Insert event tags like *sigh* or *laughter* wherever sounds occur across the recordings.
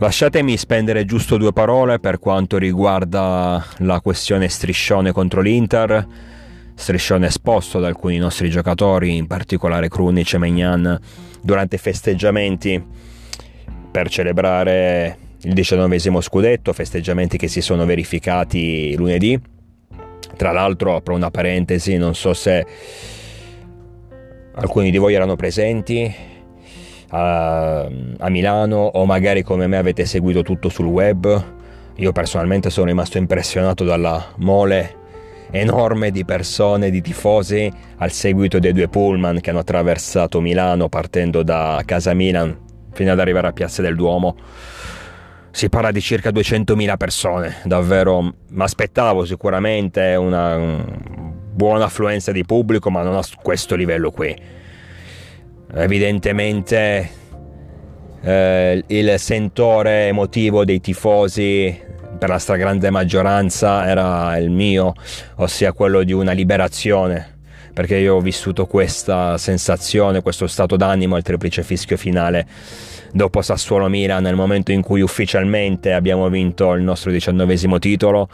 Lasciatemi spendere giusto due parole per quanto riguarda la questione striscione contro l'Inter, striscione esposto da alcuni nostri giocatori, in particolare Krunic e Megnan, durante i festeggiamenti per celebrare il diciannovesimo scudetto, festeggiamenti che si sono verificati lunedì. Tra l'altro, apro una parentesi, non so se alcuni di voi erano presenti, a, a Milano o magari come me avete seguito tutto sul web. Io personalmente sono rimasto impressionato dalla mole enorme di persone, di tifosi al seguito dei due pullman che hanno attraversato Milano partendo da Casa Milan fino ad arrivare a Piazza del Duomo. Si parla di circa 200.000 persone, davvero mi aspettavo sicuramente una buona affluenza di pubblico, ma non a questo livello qui evidentemente eh, il sentore emotivo dei tifosi per la stragrande maggioranza era il mio, ossia quello di una liberazione, perché io ho vissuto questa sensazione, questo stato d'animo al triplice fischio finale dopo Sassuolo Milan nel momento in cui ufficialmente abbiamo vinto il nostro diciannovesimo titolo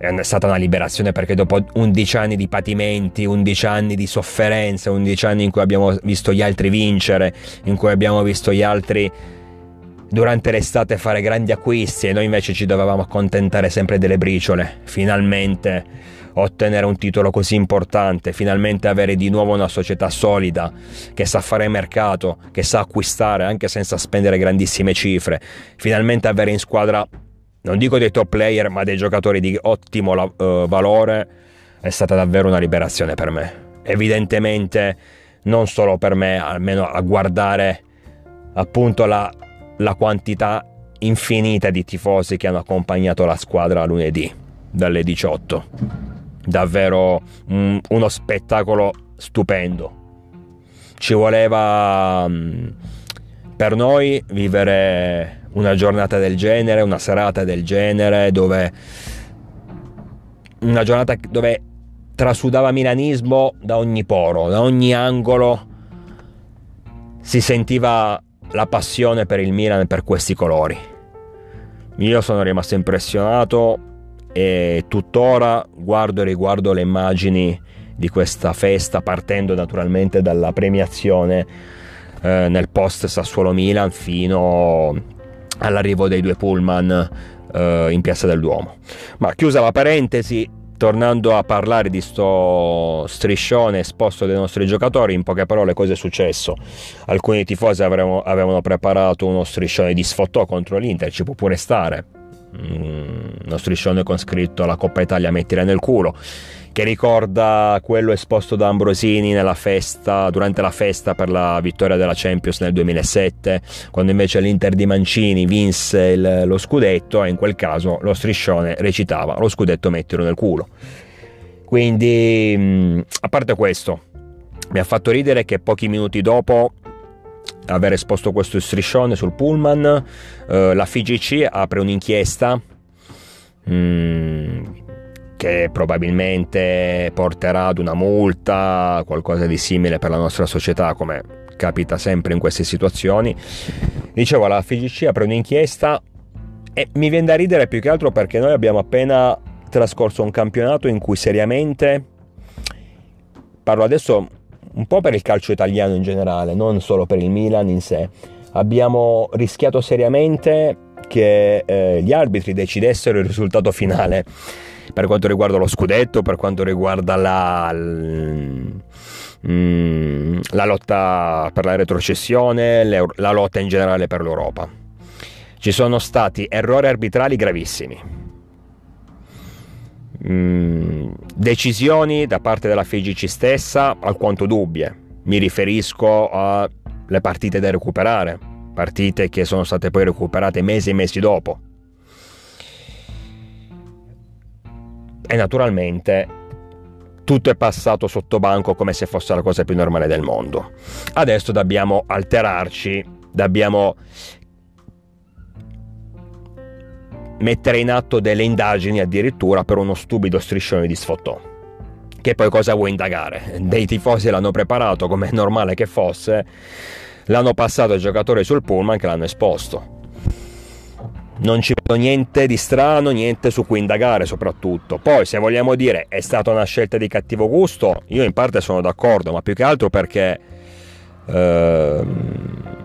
è stata una liberazione perché dopo 11 anni di patimenti, 11 anni di sofferenza, 11 anni in cui abbiamo visto gli altri vincere, in cui abbiamo visto gli altri durante l'estate fare grandi acquisti e noi invece ci dovevamo accontentare sempre delle briciole, finalmente ottenere un titolo così importante, finalmente avere di nuovo una società solida che sa fare mercato, che sa acquistare anche senza spendere grandissime cifre, finalmente avere in squadra non dico dei top player, ma dei giocatori di ottimo uh, valore, è stata davvero una liberazione per me. Evidentemente non solo per me, almeno a guardare appunto la, la quantità infinita di tifosi che hanno accompagnato la squadra lunedì dalle 18. Davvero um, uno spettacolo stupendo. Ci voleva um, per noi vivere una giornata del genere, una serata del genere, dove una giornata dove trasudava milanismo da ogni poro, da ogni angolo si sentiva la passione per il Milan e per questi colori. Io sono rimasto impressionato e tuttora guardo e riguardo le immagini di questa festa partendo naturalmente dalla premiazione eh, nel post Sassuolo Milan fino all'arrivo dei due pullman eh, in Piazza del Duomo. Ma chiusa la parentesi, tornando a parlare di sto striscione esposto dai nostri giocatori, in poche parole cosa è successo? Alcuni tifosi avevano, avevano preparato uno striscione di sfottò contro l'Inter, ci può pure stare. Mm, uno striscione con scritto la Coppa Italia mettila nel culo che ricorda quello esposto da Ambrosini festa, durante la festa per la vittoria della Champions nel 2007, quando invece l'Inter di Mancini vinse il, lo scudetto e in quel caso lo striscione recitava lo scudetto mettilo nel culo. Quindi, mm, a parte questo, mi ha fatto ridere che pochi minuti dopo aver esposto questo striscione sul pullman, eh, la FIGC apre un'inchiesta mm, che probabilmente porterà ad una multa, qualcosa di simile per la nostra società, come capita sempre in queste situazioni. Dicevo, la FIGC apre un'inchiesta e mi viene da ridere più che altro perché noi abbiamo appena trascorso un campionato in cui seriamente, parlo adesso un po' per il calcio italiano in generale, non solo per il Milan in sé, abbiamo rischiato seriamente che eh, gli arbitri decidessero il risultato finale per quanto riguarda lo scudetto, per quanto riguarda la, mm, la lotta per la retrocessione, la lotta in generale per l'Europa. Ci sono stati errori arbitrali gravissimi. Mm, decisioni da parte della FIGC stessa alquanto dubbie. Mi riferisco alle partite da recuperare, partite che sono state poi recuperate mesi e mesi dopo. E naturalmente tutto è passato sotto banco come se fosse la cosa più normale del mondo. Adesso dobbiamo alterarci, dobbiamo mettere in atto delle indagini addirittura per uno stupido striscione di sfottò. Che poi cosa vuoi indagare? Dei tifosi l'hanno preparato come è normale che fosse, l'hanno passato ai giocatori sul pullman che l'hanno esposto. Non ci vedo niente di strano, niente su cui indagare soprattutto. Poi se vogliamo dire è stata una scelta di cattivo gusto, io in parte sono d'accordo, ma più che altro perché ehm,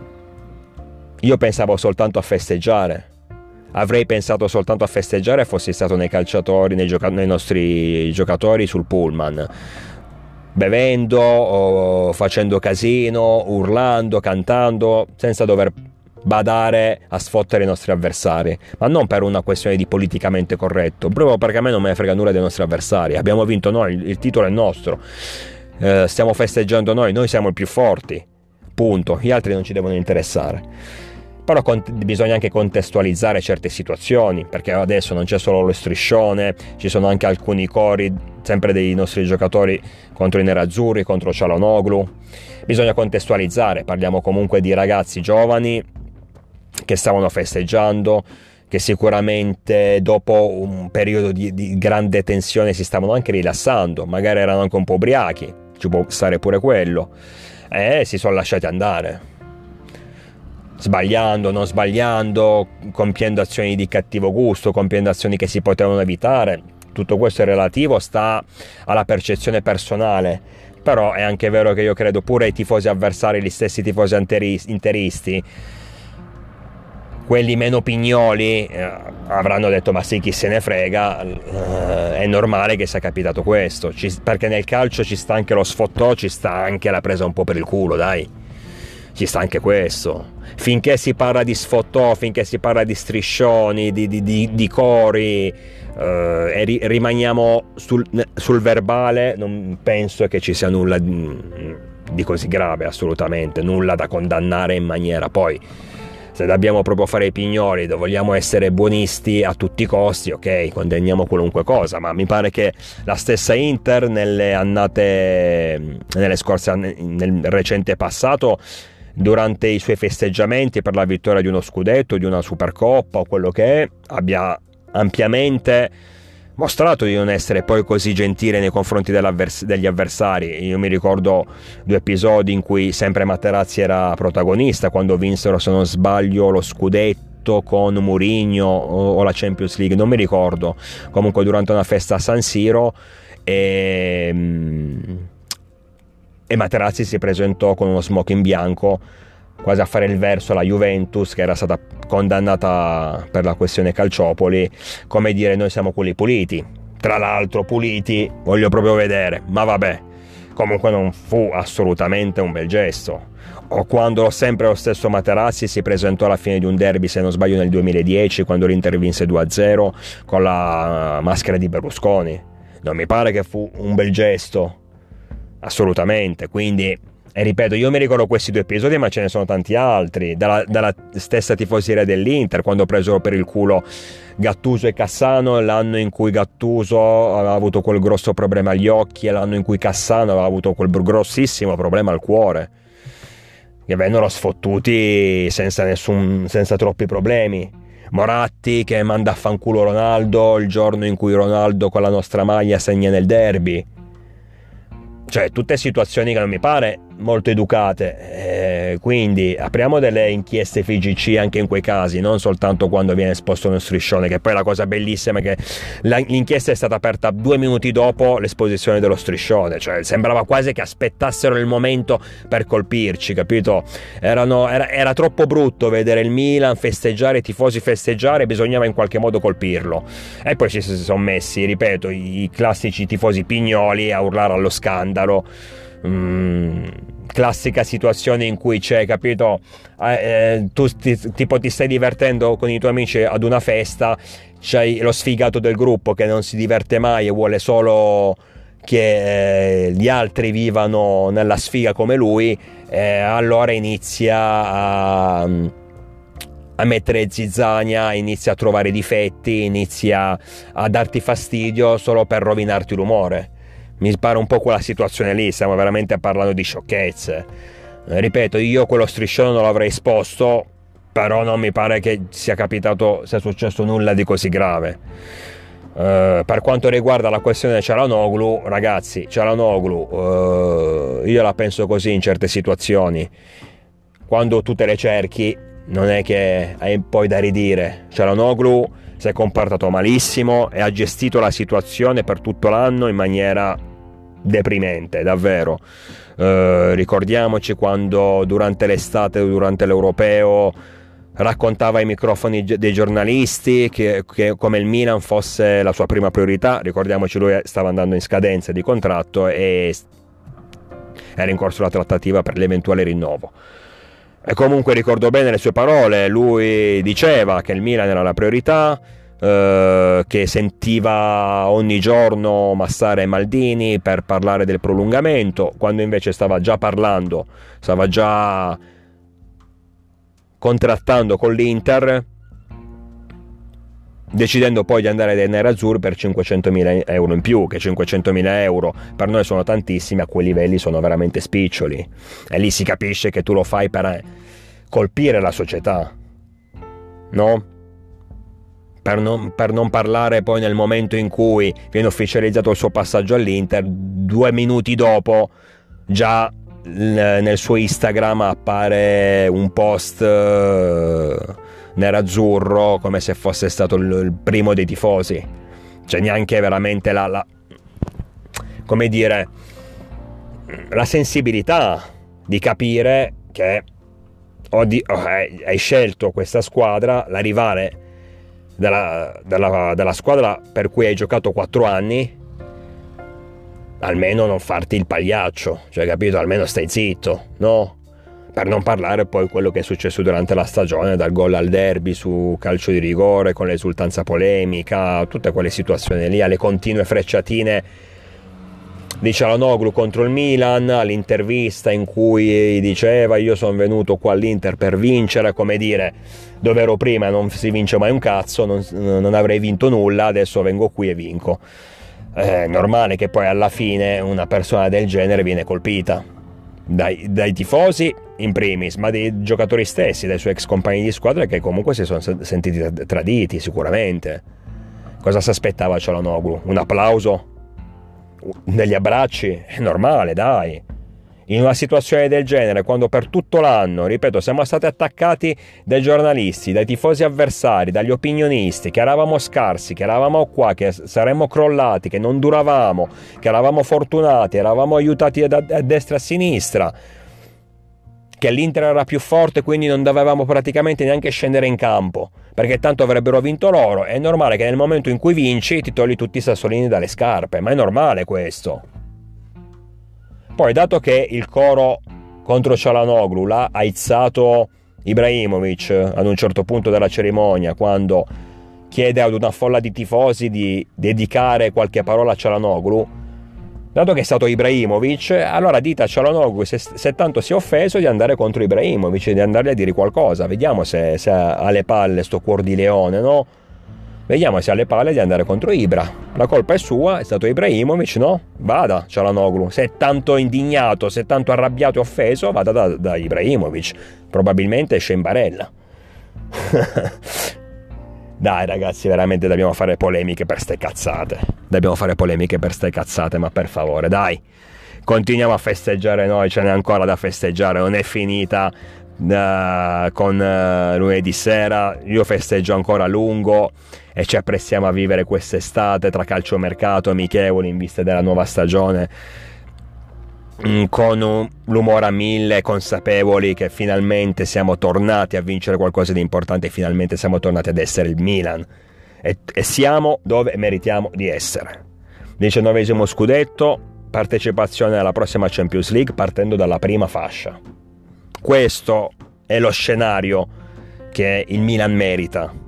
io pensavo soltanto a festeggiare. Avrei pensato soltanto a festeggiare fossi stato nei calciatori, nei, gioca- nei nostri giocatori sul pullman bevendo, facendo casino, urlando, cantando, senza dover badare a sfottere i nostri avversari, ma non per una questione di politicamente corretto, proprio perché a me non me ne frega nulla dei nostri avversari. Abbiamo vinto noi, il titolo è nostro, eh, stiamo festeggiando noi, noi siamo i più forti, punto, gli altri non ci devono interessare. Però bisogna anche contestualizzare certe situazioni, perché adesso non c'è solo lo striscione, ci sono anche alcuni cori, sempre dei nostri giocatori contro i nerazzurri, contro Cialonoglu. Bisogna contestualizzare, parliamo comunque di ragazzi giovani che stavano festeggiando, che sicuramente dopo un periodo di, di, grande tensione si stavano anche rilassando, magari erano anche un po' ubriachi, ci può stare pure quello, e si sono lasciati andare. Sbagliando, non sbagliando, compiendo azioni di cattivo gusto, compiendo azioni che si potevano evitare. Tutto questo è relativo, sta alla percezione personale. Però è anche vero che io credo pure ai tifosi avversari, gli stessi tifosi interisti, quelli meno pignoli eh, avranno detto ma sì chi se ne frega eh, è normale che sia capitato questo. Ci, perché nel calcio ci sta anche lo sfottò ci sta anche la presa un po' per il culo dai. Ci sta anche questo. Finché si parla di sfottò finché si parla di striscioni di, di, di, di cori eh, e ri, rimaniamo sul, sul, verbale non penso che ci sia nulla di così grave assolutamente. Nulla da condannare in maniera. Poi se dobbiamo proprio fare i pignoli, vogliamo essere buonisti a tutti i costi, ok, condanniamo qualunque cosa, ma mi pare che la stessa Inter nelle annate, nelle scorse, nel recente passato, durante i suoi festeggiamenti per la vittoria di uno scudetto, di una Supercoppa o quello che è, abbia ampiamente mostrato di non essere poi così gentile nei confronti degli avversari. Io mi ricordo due episodi in cui sempre Materazzi era protagonista, quando vinsero, se non sbaglio, lo scudetto con Mourinho o la Champions League, non mi ricordo. Comunque durante una festa a San Siro e, mm, e Materazzi si presentò con uno smoking bianco quasi a fare il verso alla Juventus che era stata condannata per la questione Calciopoli, come dire noi siamo quelli puliti. Tra l'altro puliti voglio proprio vedere, ma vabbè, comunque non fu assolutamente un bel gesto. O quando sempre lo stesso Materazzi si presentò alla fine di un derby, se non sbaglio nel 2010, quando l'Inter vinse 2-0 con la maschera di Berlusconi. Non mi pare che fu un bel gesto, assolutamente, quindi e ripeto, io mi ricordo questi due episodi, ma ce ne sono tanti altri. Dalla, dalla stessa tifoseria dell'Inter, quando presero per il culo Gattuso e Cassano, l'anno in cui Gattuso aveva avuto quel grosso problema agli occhi e l'anno in cui Cassano aveva avuto quel grossissimo problema al cuore. Che vennero sfottuti senza, nessun, senza troppi problemi. Moratti che manda a fanculo Ronaldo il giorno in cui Ronaldo con la nostra maglia segna nel derby. Cioè, tutte situazioni che non mi pare molto educate. Eh, quindi apriamo delle inchieste FIGC anche in quei casi, non soltanto quando viene esposto uno striscione, che poi la cosa bellissima è che l'inchiesta è stata aperta due minuti dopo l'esposizione dello striscione, cioè sembrava quasi che aspettassero il momento per colpirci, capito? Erano, era, era troppo brutto vedere il Milan festeggiare, i tifosi festeggiare, bisognava in qualche modo colpirlo. E poi ci si sono messi, ripeto, i classici tifosi pignoli a urlare allo scandalo. Mm, classica situazione in cui c'è, capito, eh, eh, tu ti, tipo ti stai divertendo con i tuoi amici ad una festa, c'hai lo sfigato del gruppo che non si diverte mai e vuole solo che eh, gli altri vivano nella sfiga come lui, eh, allora inizia a, a mettere zizzania, inizia a trovare difetti, inizia a darti fastidio solo per rovinarti l'umore mi pare un po' quella situazione lì, stiamo veramente parlando di sciocchezze. Eh, ripeto, io quello striscione non l'avrei esposto, però non mi pare che sia capitato, sia successo nulla di così grave. Uh, per quanto riguarda la questione Cialanoglu, ragazzi, Cialanoglu, uh, io la penso così in certe situazioni. Quando tu te le cerchi, non è che hai poi da ridire. Cialanoglu si è comportato malissimo e ha gestito la situazione per tutto l'anno in maniera deprimente, davvero. Eh, ricordiamoci quando durante l'estate, durante l'europeo, raccontava ai microfoni dei giornalisti che, che, come il Milan fosse la sua prima priorità. Ricordiamoci, lui stava andando in scadenza di contratto e era in corso la trattativa per l'eventuale rinnovo. E comunque ricordo bene le sue parole, lui diceva che il Milan era la priorità, eh, che sentiva ogni giorno Massare Maldini per parlare del prolungamento, quando invece stava già parlando, stava già contrattando con l'Inter decidendo poi di andare dai Nerazzurri per 500.000 euro in più, che 500.000 euro per noi sono tantissimi, a quei livelli sono veramente spiccioli. E lì si capisce che tu lo fai per colpire la società, no? Per non, per non, parlare poi nel momento in cui viene ufficializzato il suo passaggio all'Inter, due minuti dopo già nel suo Instagram appare un post eh, nerazzurro come se fosse stato il primo dei tifosi. Cioè neanche veramente la, la come dire la sensibilità di capire che di, oh, hai scelto questa squadra, la rivale della, della, della squadra per cui hai giocato 4 anni almeno non farti il pagliaccio, cioè capito? Almeno stai zitto, no? Per non parlare poi quello che è successo durante la stagione, dal gol al derby su calcio di rigore, con l'esultanza polemica, tutte quelle situazioni lì, alle continue frecciatine di Cialanoglu contro il Milan, all'intervista in cui diceva io sono venuto qua all'Inter per vincere, come dire, dove ero prima non si vince mai un cazzo, non, non avrei vinto nulla, adesso vengo qui e vinco è normale che poi alla fine una persona del genere viene colpita dai, dai, tifosi in primis, ma dai giocatori stessi, dai suoi ex compagni di squadra che comunque si sono sentiti traditi sicuramente. Cosa si aspettava Cialanoglu? Un applauso? Degli abbracci? È normale, dai in una situazione del genere, quando per tutto l'anno, ripeto, siamo stati attaccati dai giornalisti, dai tifosi avversari, dagli opinionisti, che eravamo scarsi, che eravamo qua, che saremmo crollati, che non duravamo, che eravamo fortunati, eravamo aiutati a destra e a sinistra, che l'Inter era più forte, quindi non dovevamo praticamente neanche scendere in campo, perché tanto avrebbero vinto loro. È normale che nel momento in cui vinci ti togli tutti i sassolini dalle scarpe, ma è normale questo. Poi, dato che il coro contro Cialanoglu l'ha aizzato Ibrahimovic ad un certo punto della cerimonia, quando chiede ad una folla di tifosi di dedicare qualche parola a Cialanoglu, dato che è stato Ibrahimovic, allora dite a Cialanoglu se, se, tanto si è offeso di andare contro Ibrahimovic, di andargli a dire qualcosa, vediamo se, se ha le palle sto cuor di leone, no? Vediamo se ha le palle di andare contro Ibra. La colpa è sua, è stato Ibrahimovic, no? Vada, Cialanoglu. Se è tanto indignato, se è tanto arrabbiato e offeso, vada da, da Ibrahimovic. Probabilmente esce in barella. *laughs* Dai ragazzi, veramente dobbiamo fare polemiche per ste cazzate. Dobbiamo fare polemiche per ste cazzate, ma per favore, dai. Continuiamo a festeggiare noi, ce n'è ancora da festeggiare, non è finita uh, con uh, lunedì sera. Io festeggio ancora a lungo e ci apprestiamo a vivere quest'estate tra calciomercato amichevoli in vista della nuova stagione con l'umore a mille, consapevoli che finalmente siamo tornati a vincere qualcosa di importante, finalmente siamo tornati ad essere il Milan e, e siamo dove meritiamo di essere. Diciannovesimo scudetto, partecipazione alla prossima Champions League partendo dalla prima fascia. Questo è lo scenario che il Milan merita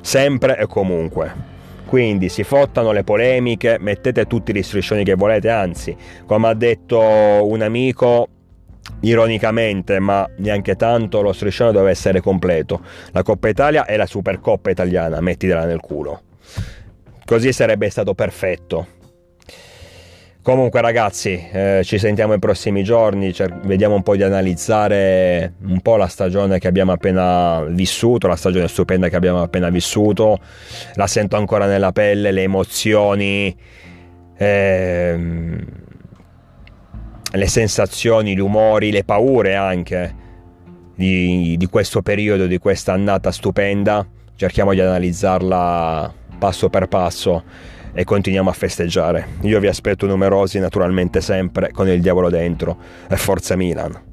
sempre e comunque. Quindi si fottano le polemiche, mettete tutti gli striscioni che volete, anzi, come ha detto un amico, ironicamente, ma neanche tanto, lo striscione deve essere completo. La Coppa Italia è la Supercoppa italiana, mettitela nel culo. Così sarebbe stato perfetto. Comunque ragazzi, eh, ci sentiamo i prossimi giorni, cer- vediamo un po' di analizzare un po' la stagione che abbiamo appena vissuto, la stagione stupenda che abbiamo appena vissuto, la sento ancora nella pelle, le emozioni, ehm, le sensazioni, gli umori, le paure anche di, di questo periodo, di questa annata stupenda. Cerchiamo di analizzarla passo per passo e continuiamo a festeggiare. Io vi aspetto numerosi naturalmente sempre con il diavolo dentro e forza Milan.